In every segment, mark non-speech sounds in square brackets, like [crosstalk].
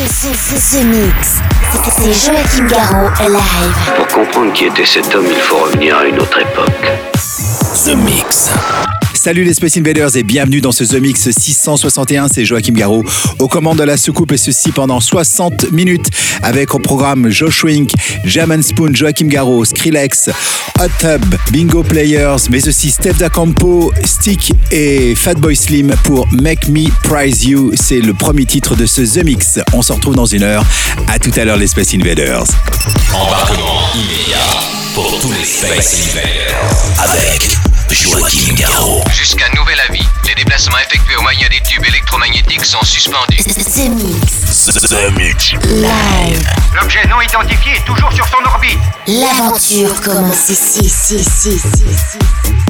The, Mix. C'est Joachim Garraud live. Pour comprendre qui était cet homme, il faut revenir à une autre époque. The Mix. Salut les Space Invaders et bienvenue dans ce The Mix 661, c'est Joachim Garraud aux commandes de la soucoupe et ceci pendant 60 minutes avec au programme Josh Wink, Jam Spoon, Joachim Garraud, Skrillex, Hot Tub, Bingo Players, mais aussi Steph Campo, Stick et Fatboy Slim pour Make Me Prize You. C'est le premier titre de ce The Mix. On se retrouve dans une heure. À tout à l'heure les Space Invaders. Embarquement immédiat pour tous les Space Invaders. Avec Joachim Garraud. Jusqu'à nouvel avis, les déplacements effectués au moyen des tubes électromagnétiques sont suspendus. The Mix. The Mix. Live. L'objet non identifié est toujours sur son orbite. L'aventure commence ici, ici, ici, ici, ici.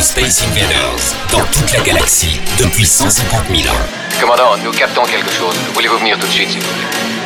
Space Invaders dans toute la galaxie depuis 150 000 ans. Commandant, nous captons quelque chose. Voulez-vous venir tout de suite, s'il vous plaît?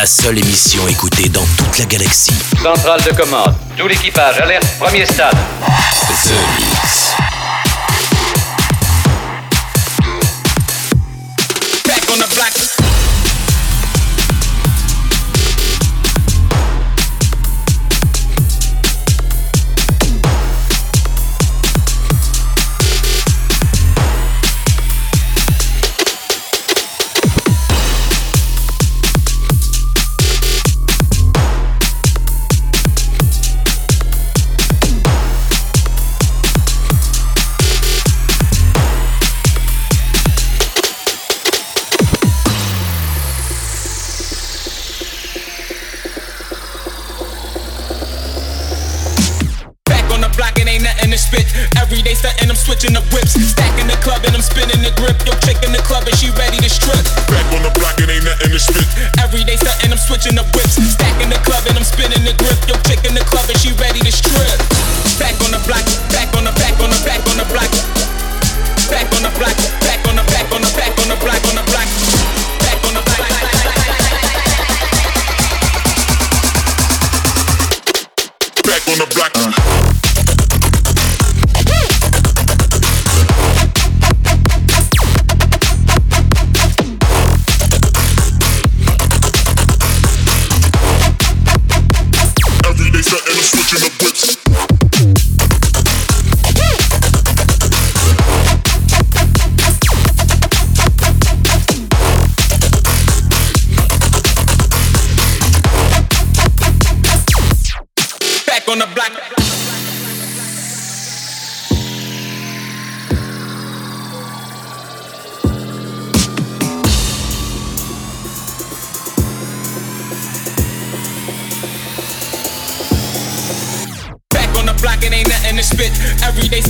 La seule émission écoutée dans toute la galaxie. Centrale de commande. Tout l'équipage, alerte, premier stade. The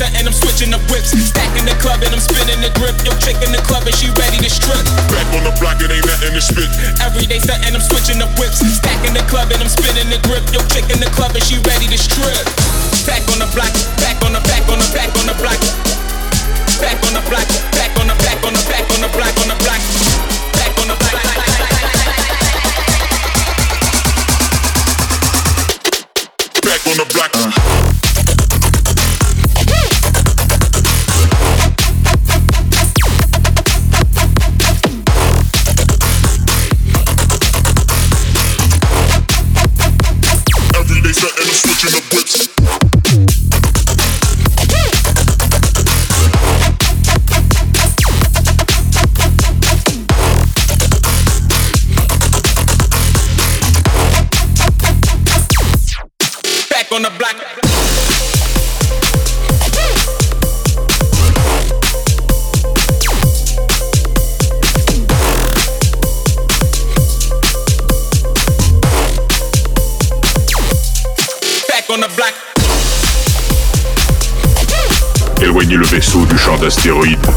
stunting, I'm switching the whips. Stacking the club and I'm spinning the grip. Yo, chick in the club and she ready to strip. Back on the block, it ain't nothing to spit. Every day stunting, I'm switching the whips. Stacking the club and I'm spinning the grip. Yo, chick in the club and she ready to strip. Back on the block, back on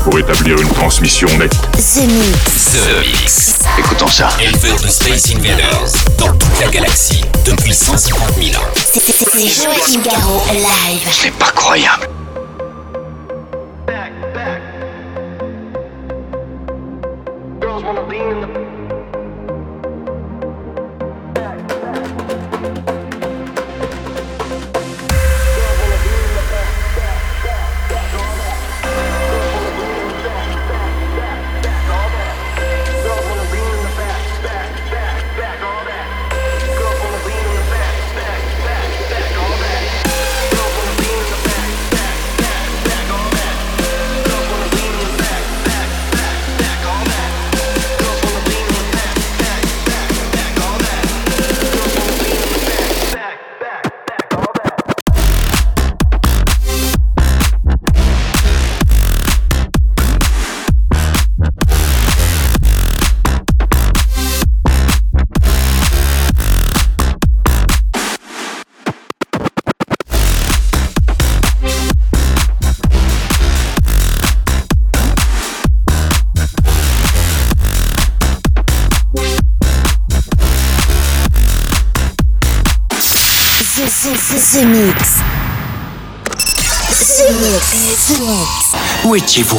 pour établir une transmission nette. The Mix. The Mix. Écoutons ça. Éleveur de Space Invaders dans toute la galaxie depuis 150 000 ans. C'est- Joachim Garraud live. C'est pas croyable.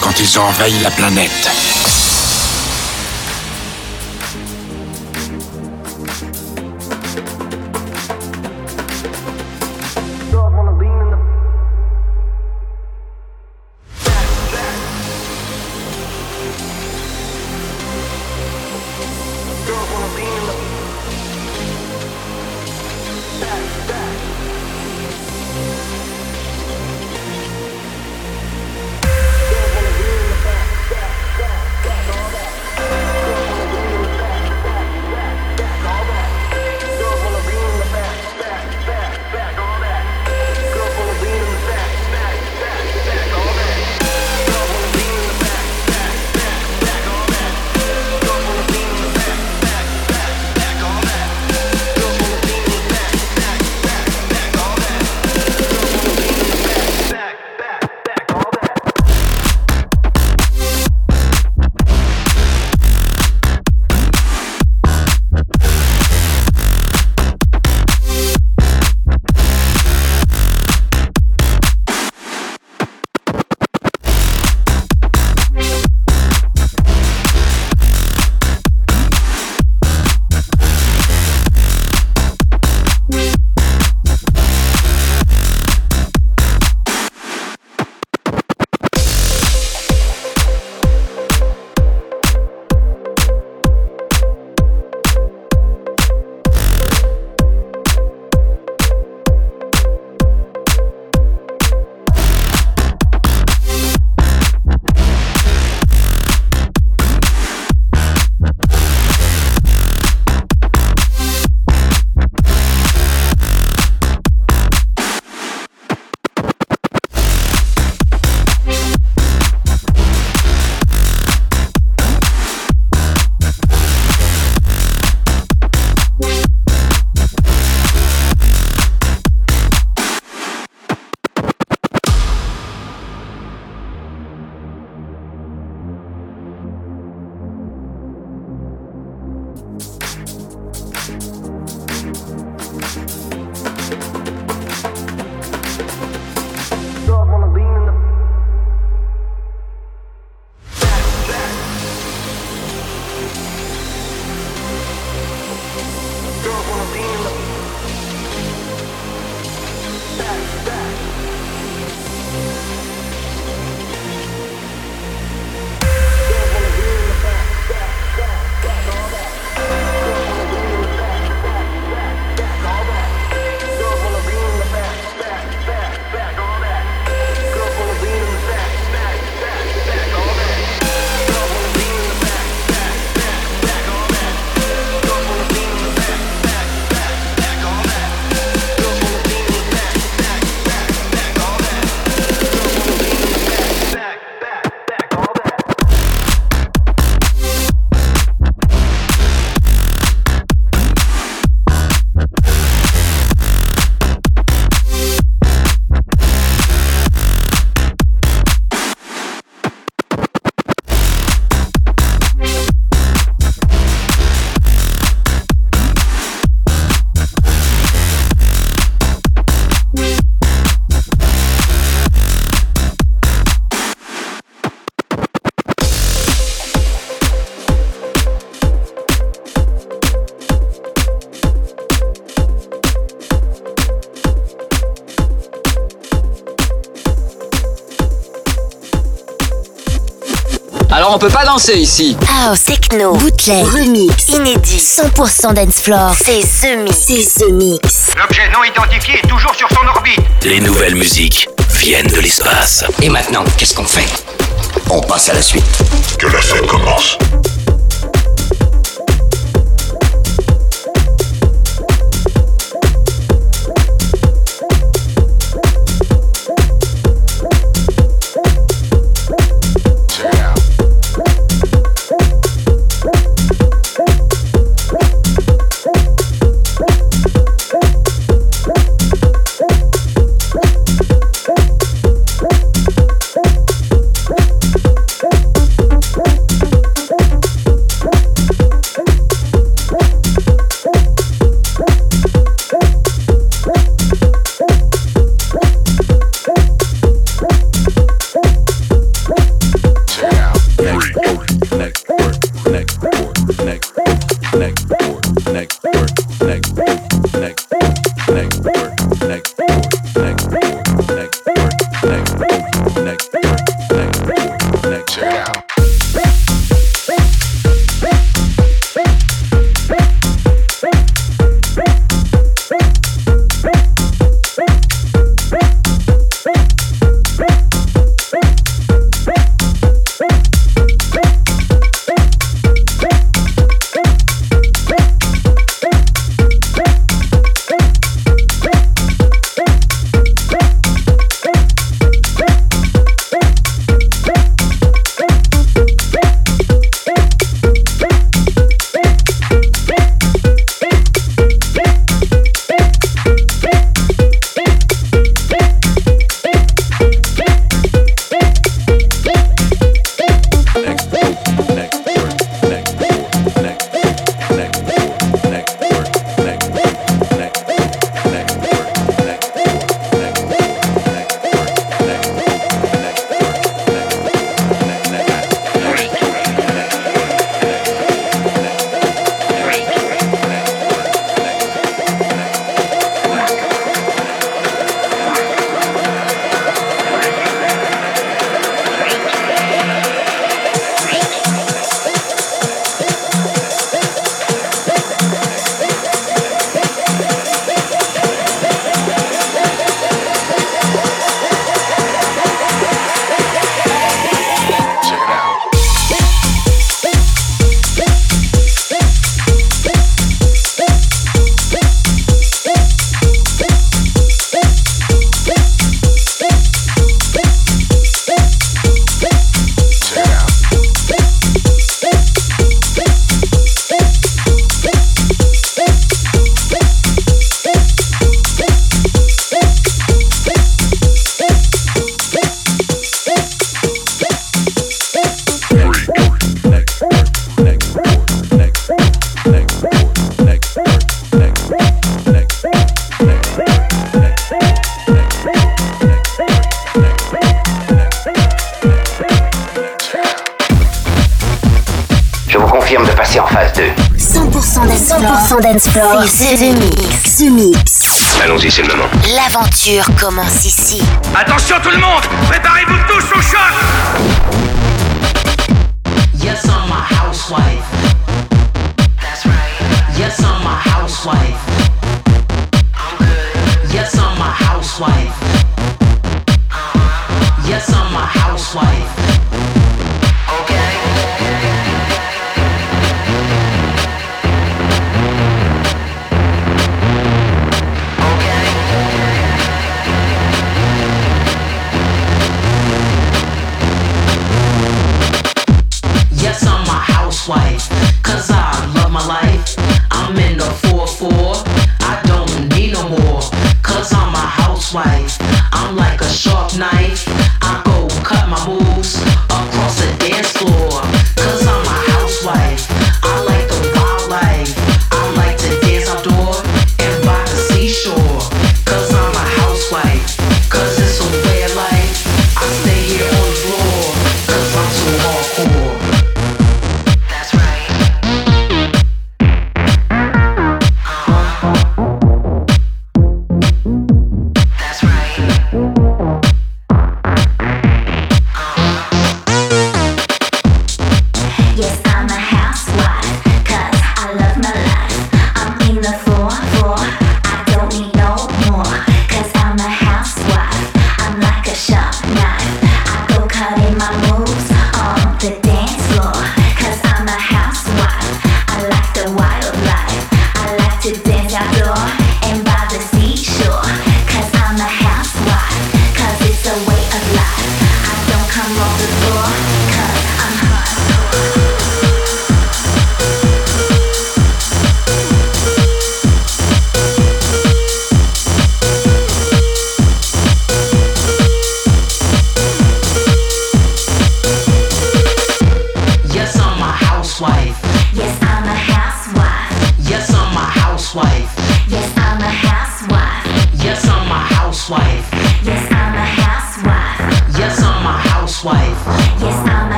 Quand ils ont envahi la planète? Peut pas danser ici. House, techno, bootleg, remix, inédit, 100% dance floor. C'est The Mix. C'est The Mix. L'objet non identifié est toujours sur son orbite. Les nouvelles musiques viennent de l'espace. Et maintenant, qu'est-ce qu'on fait? On passe à la suite. Que la fête commence. C'est The Mix. The Mix. Allons-y, c'est le moment. L'aventure commence ici. Attention tout le monde Préparez-vous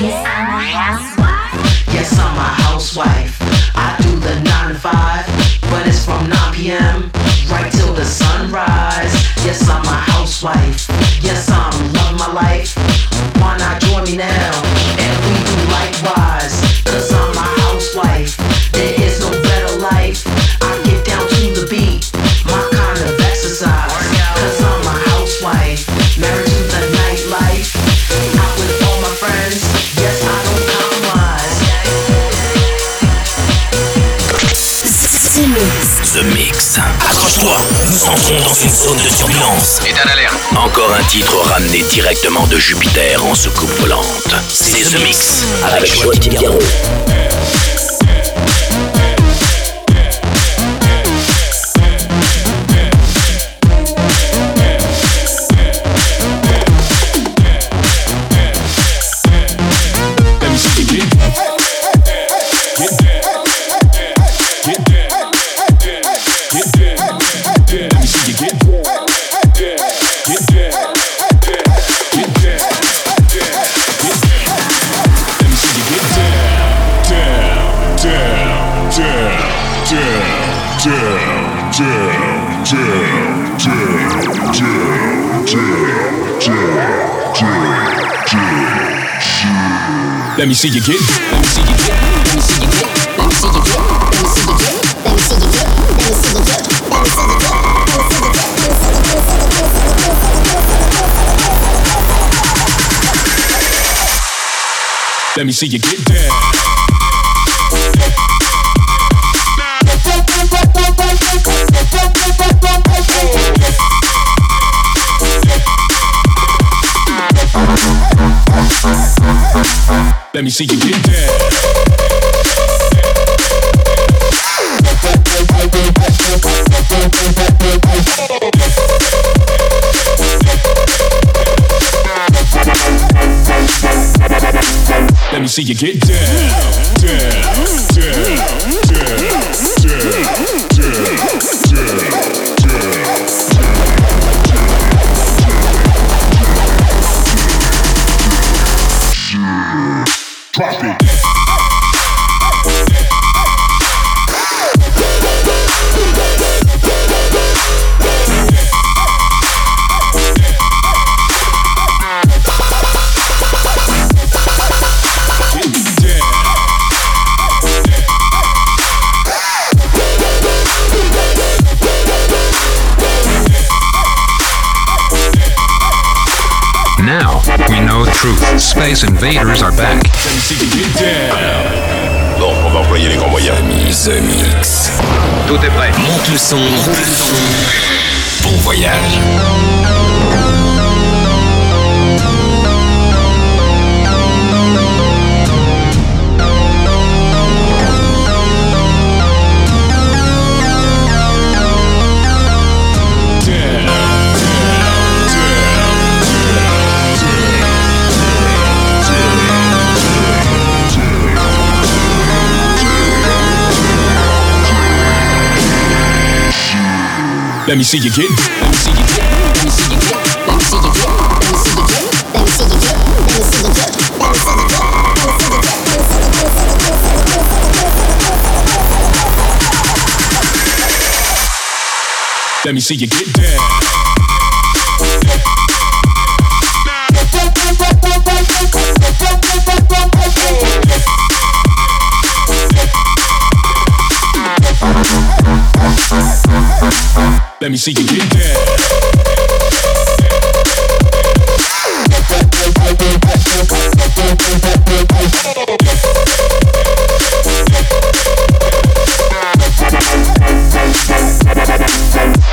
Yes, I'm a housewife. Yes, I'm a housewife. I do the 9 to 5, but it's from 9 p.m. right till the sunrise. Yes, I'm a housewife. Yes, I'm loving my life. Why not join me now? Dans une zone de turbulence. État d'alerte. Encore un titre ramené directement de Jupiter en soucoupe volante. C'est The Mix avec Joachim Garraud. Let me see you get. Let me see you get. Let me see you get. Let me see you get. Let me see you get. Let me see you get. Let me see you get. Let me see you get. Let me see you get down. Let me see you get down. Let me see you get down, down, down, truth. Space invaders are back. Non, on va employer les grands moyens. The Mix. Tout est prêt. Monte le son. Bon voyage. Let me see you get. Let me see you get. Let me see you get. Let me see you get. Let me see you get. Let me see you get. Let me see you get. Let me see you get. Let me see you get down. Let me see you get down.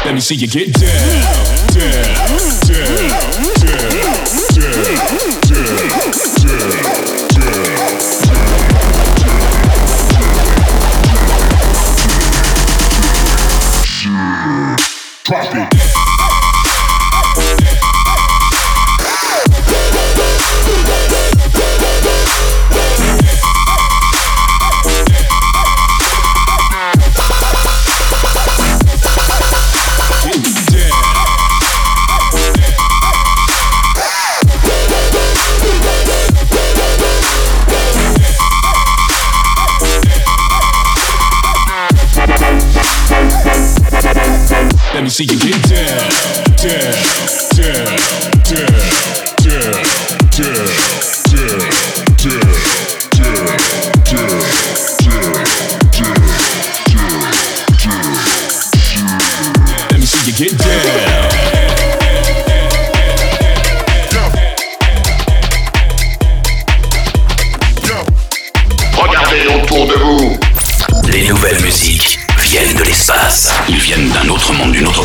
Let me see you get down, down, down, down, down, down, down. See you get down,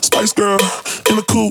Spice girl in the cool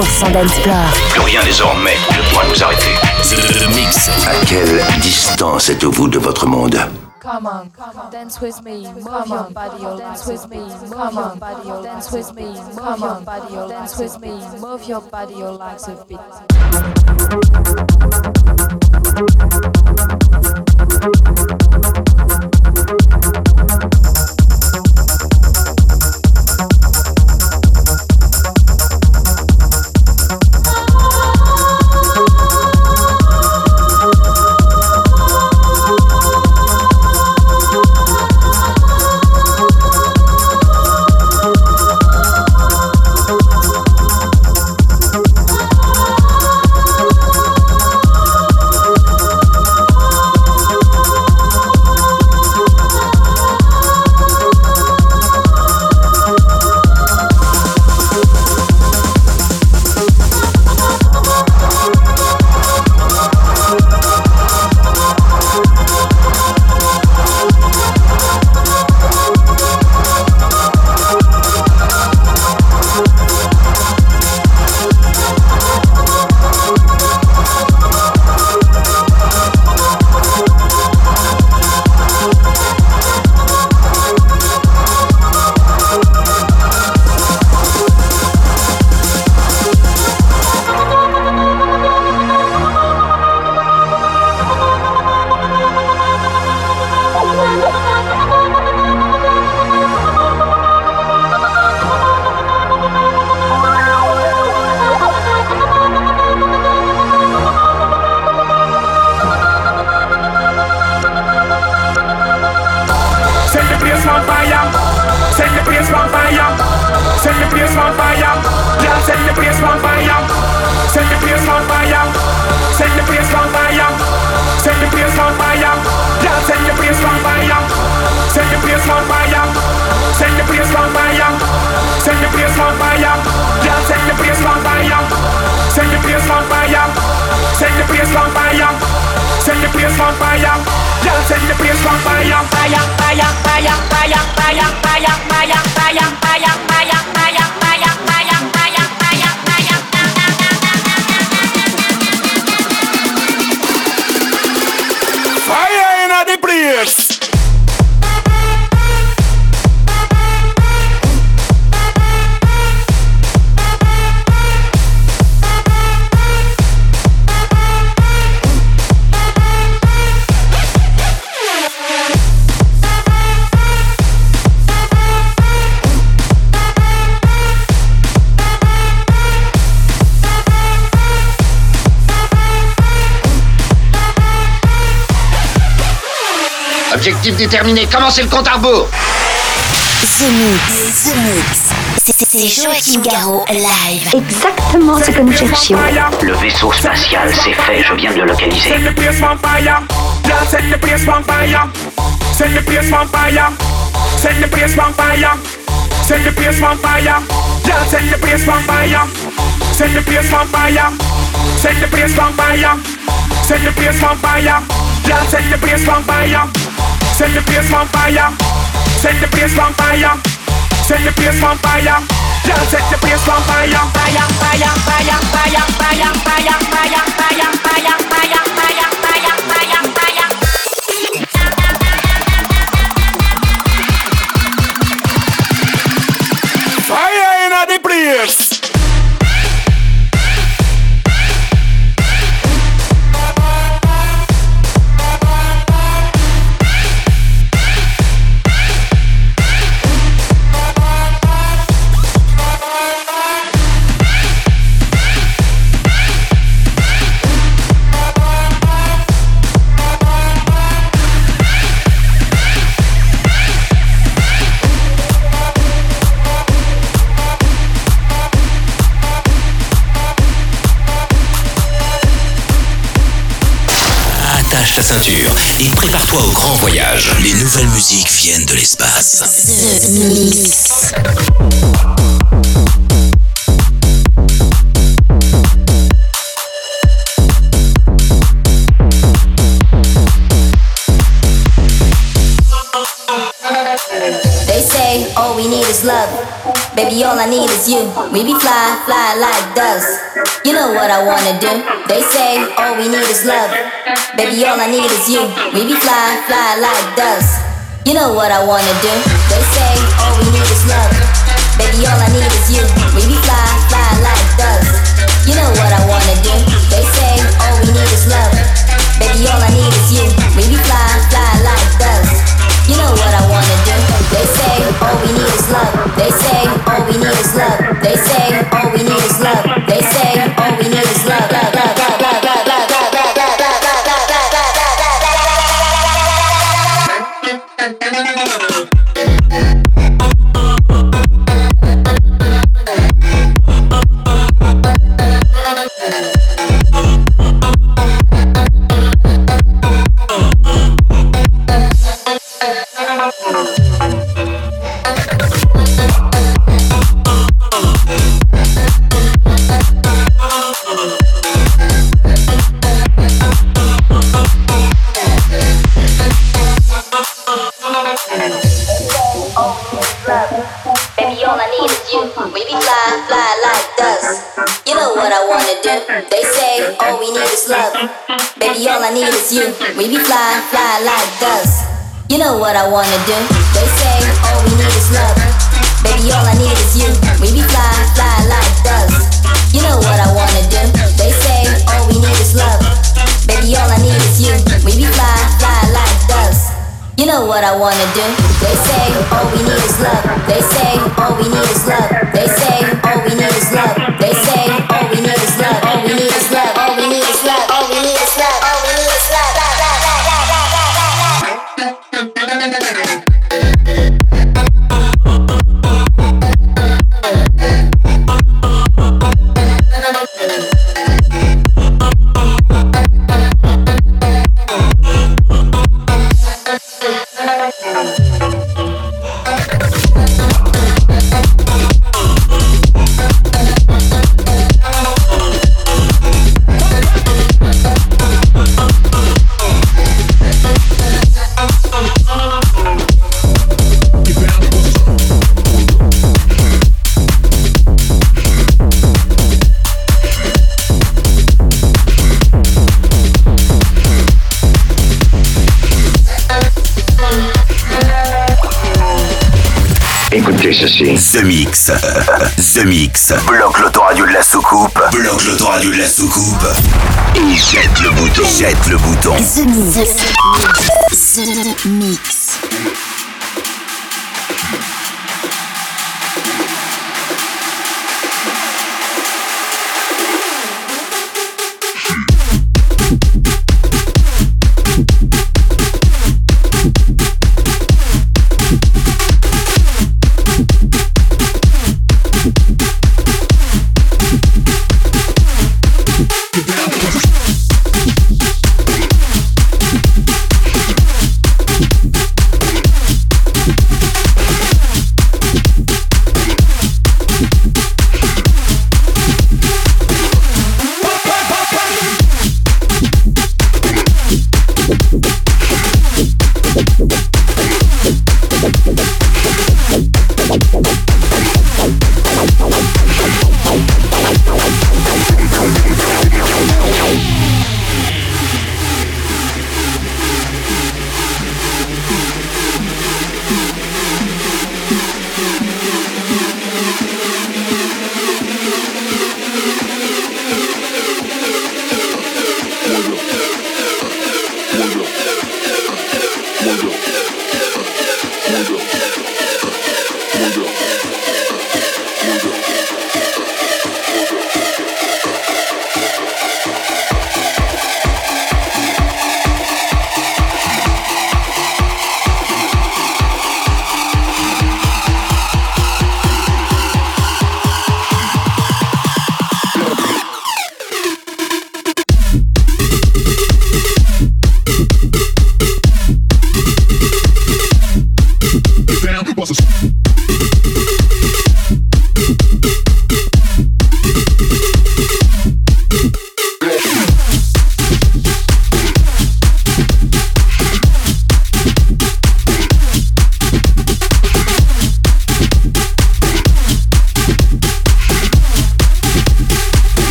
100% d'Ensplore. Plus rien désormais ne pourra nous arrêter. The Mix. À quelle distance êtes-vous de votre monde? Come on, come on, dance with me, move your body, dance with me, move your body, dance with me, move your body, dance with me, move your body, like a beat. [laughs] [laughs] Objectif déterminé, commencez le compte à rebours The Mix, The Mix. C'est- Joachim Garraud live. Exactement ce que nous cherchions. Le vaisseau spatial, c'est fait, je viens de le localiser. Set the place on fire. Yeah, set the place on fire. Set the place on fire. Set the place on fire. Set the place on fire. Yeah, set the place on fire. Set the place on fire. Set the place on fire. Set the place on fire. Yeah, set the place on fire. Fire, fire, fire, fire, fire, fire, fire, fire, fire. Ceinture et prépare-toi au grand voyage. Les nouvelles musiques viennent de l'espace. The Mix. They say all we need is love. Baby, all I need is you. We be fly, fly like doves. You know what I wanna do. They say all we need is love. Baby, all I need is you. We be fly, fly like doves. You know what I wanna do. They say all we need is love. Baby, all I need is you. We be fly, fly like doves. You know what I wanna do. They say all we need is love. Baby, all I need is you. We be fly, fly like doves. You know what I wanna do. All we need is love. They say all we need is love. They say all we need is love. We be fly, fly like doves. You know what I wanna do. They say all we need is love. Baby, all I need is you. We be fly, fly like doves. You know what I wanna do. They say all we need is love. Baby, all I need is you. We be fly, fly like doves. You know what I wanna do. They say all we need is love. They say all we need Mix. The Mix. Bloque l'autoradio de la soucoupe. Bloque l'autoradio de la soucoupe. Et jette le bouton. Jette le bouton. The Mix.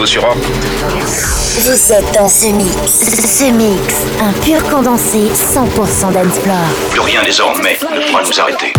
Nouveau sur Or. Vous êtes dans ce mix. Ce mix, un pur condensé 100% d'Ensplore. Plus rien désormais ne pourra nous arrêter.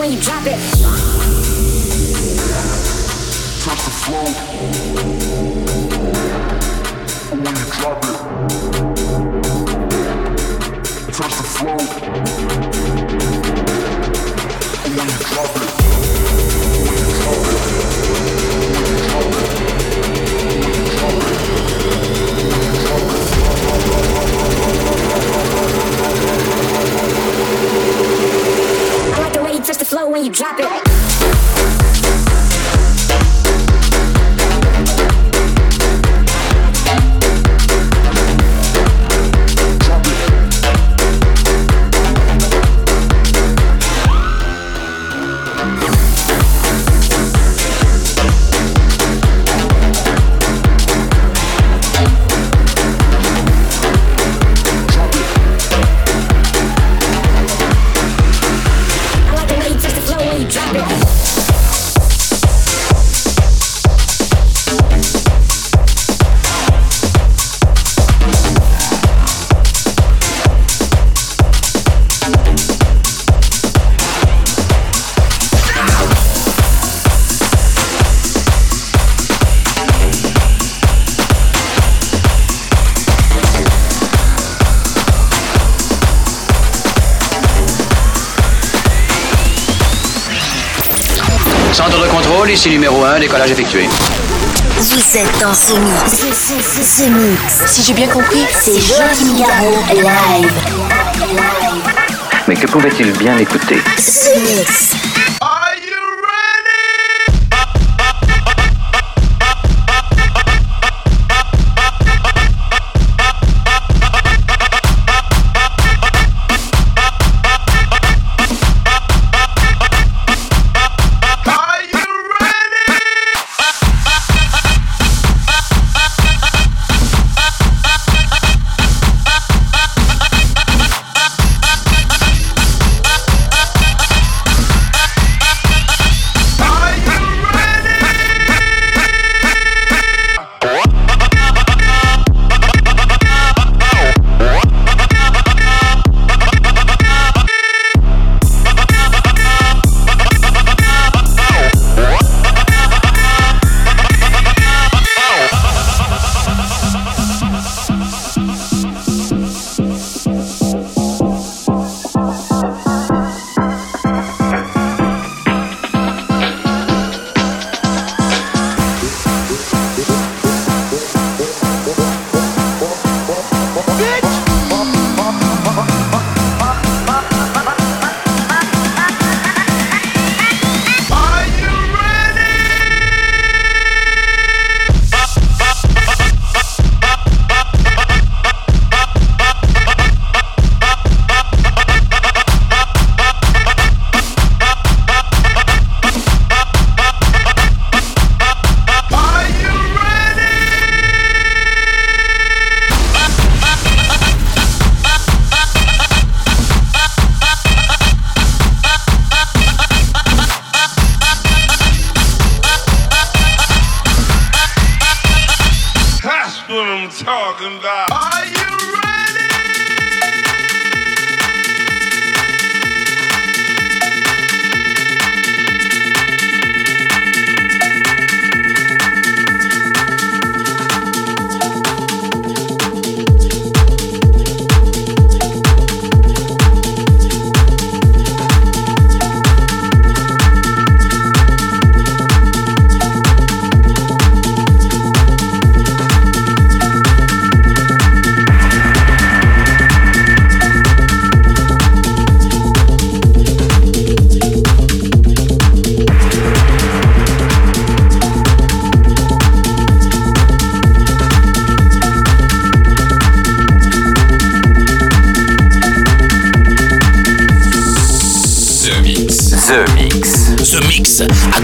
when you drop it. Touch the flow. When you drop it. Touch the flow. When you drop it. slow when you drop it. Ici numéro 1, décollage effectué. Vous êtes dans ce mix. Ce, mix. Si j'ai bien compris, c'est Joachim Garraud live. Mais que pouvait-il bien écouter? Ce mix. Talking about. Are you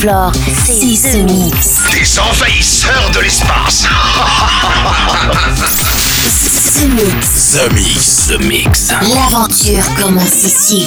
Floor. C'est The Mix. Des envahisseurs de l'espace. The Mix. The Mix. The Mix. L'aventure commence ici.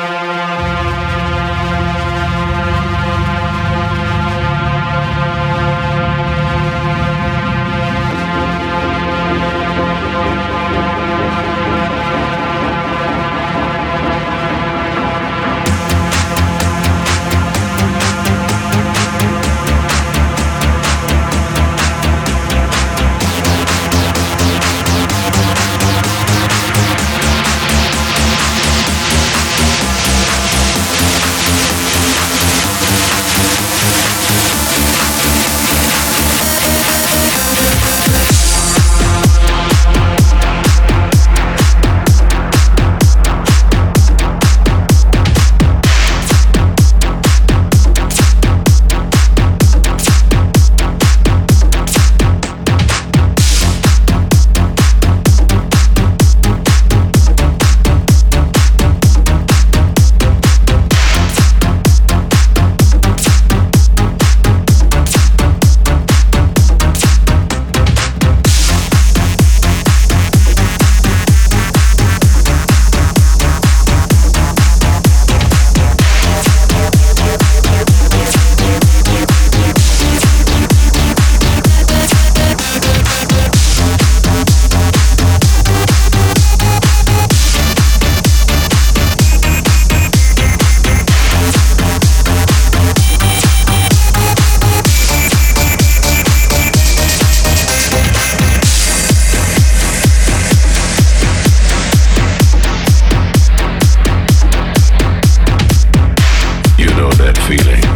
that feeling.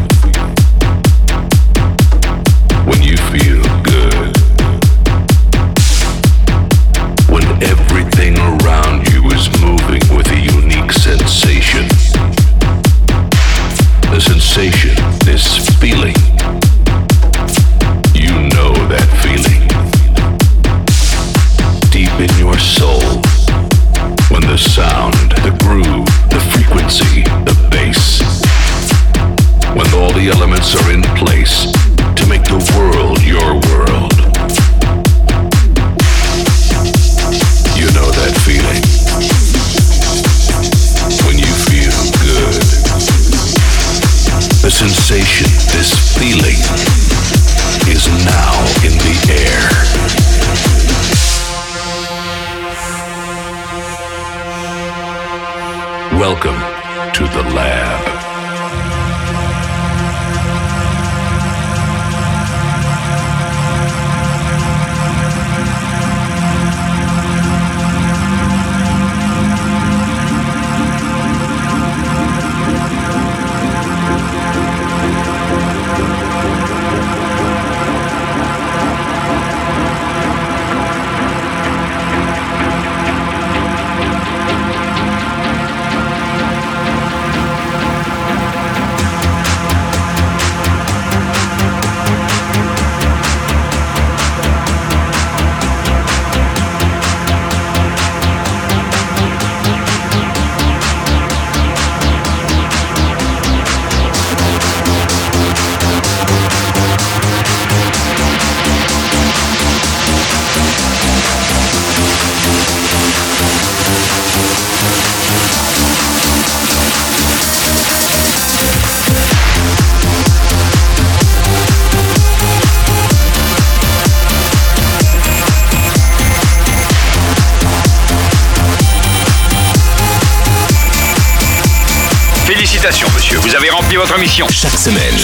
Vous avez rempli votre mission. Chaque semaine.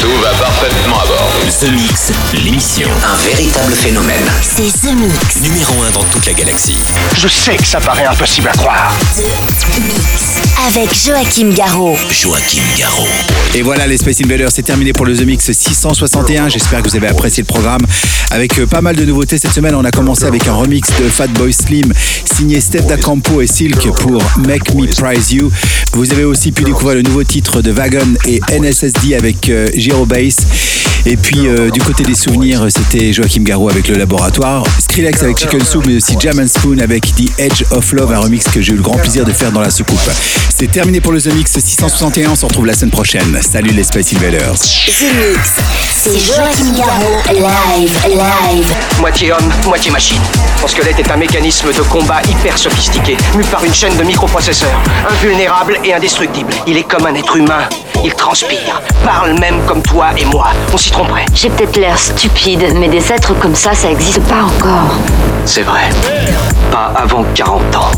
Tout va parfaitement à bord. The Mix, l'émission. Un véritable phénomène. C'est The Mix. Numéro 1 dans toute la galaxie. Je sais que ça paraît impossible à croire. The Mix. Avec Joachim Garraud. Joachim Garraud. Et voilà, les Space Invaders, c'est terminé pour le The Mix 661. J'espère que vous avez apprécié le programme. Avec euh, pas mal de nouveautés cette semaine, on a commencé avec un remix de Fatboy Slim, signé Steph Da Campo et Silk pour Make Me Prize You. Vous avez aussi pu découvrir le nouveau titre de Wagon et NSSD avec euh, Giro Bass. Et puis euh, du côté des souvenirs, c'était Joachim Garraud avec le laboratoire, Skrillex avec Chicken Soup, mais aussi Jam and Spoon avec The Edge of Love, un remix que j'ai eu le grand plaisir de faire dans la soucoupe. C'est terminé pour le The Mix 661, on se retrouve la semaine prochaine. Salut les Space Invaders. The Mix. C'est Joachim Garraud. Live, live. Moitié homme, moitié machine. Son squelette est un mécanisme de combat hyper sophistiqué, mu par une chaîne de microprocesseurs, invulnérable et indestructible. Il est comme un être humain. Il transpire, parle même comme toi et moi. On s'y tromperait. J'ai peut-être l'air stupide, mais des êtres comme ça, ça existe pas encore. C'est vrai. Pas avant 40 ans.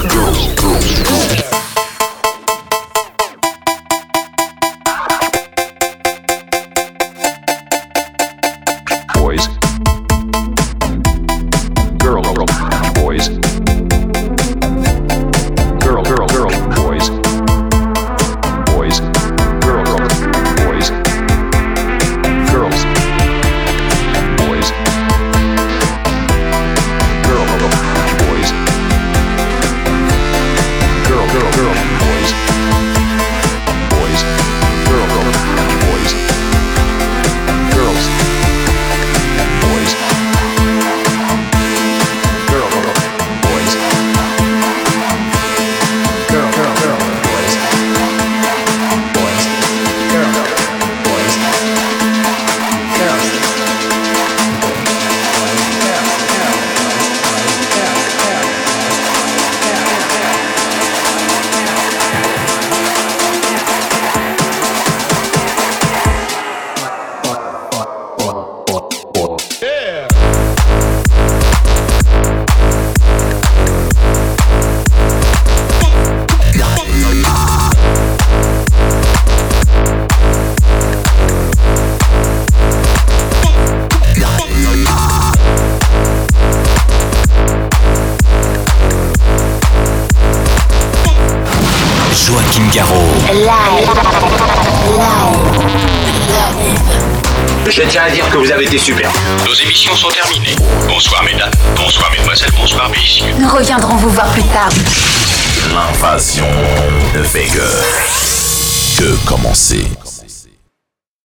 Girls, girls, girls,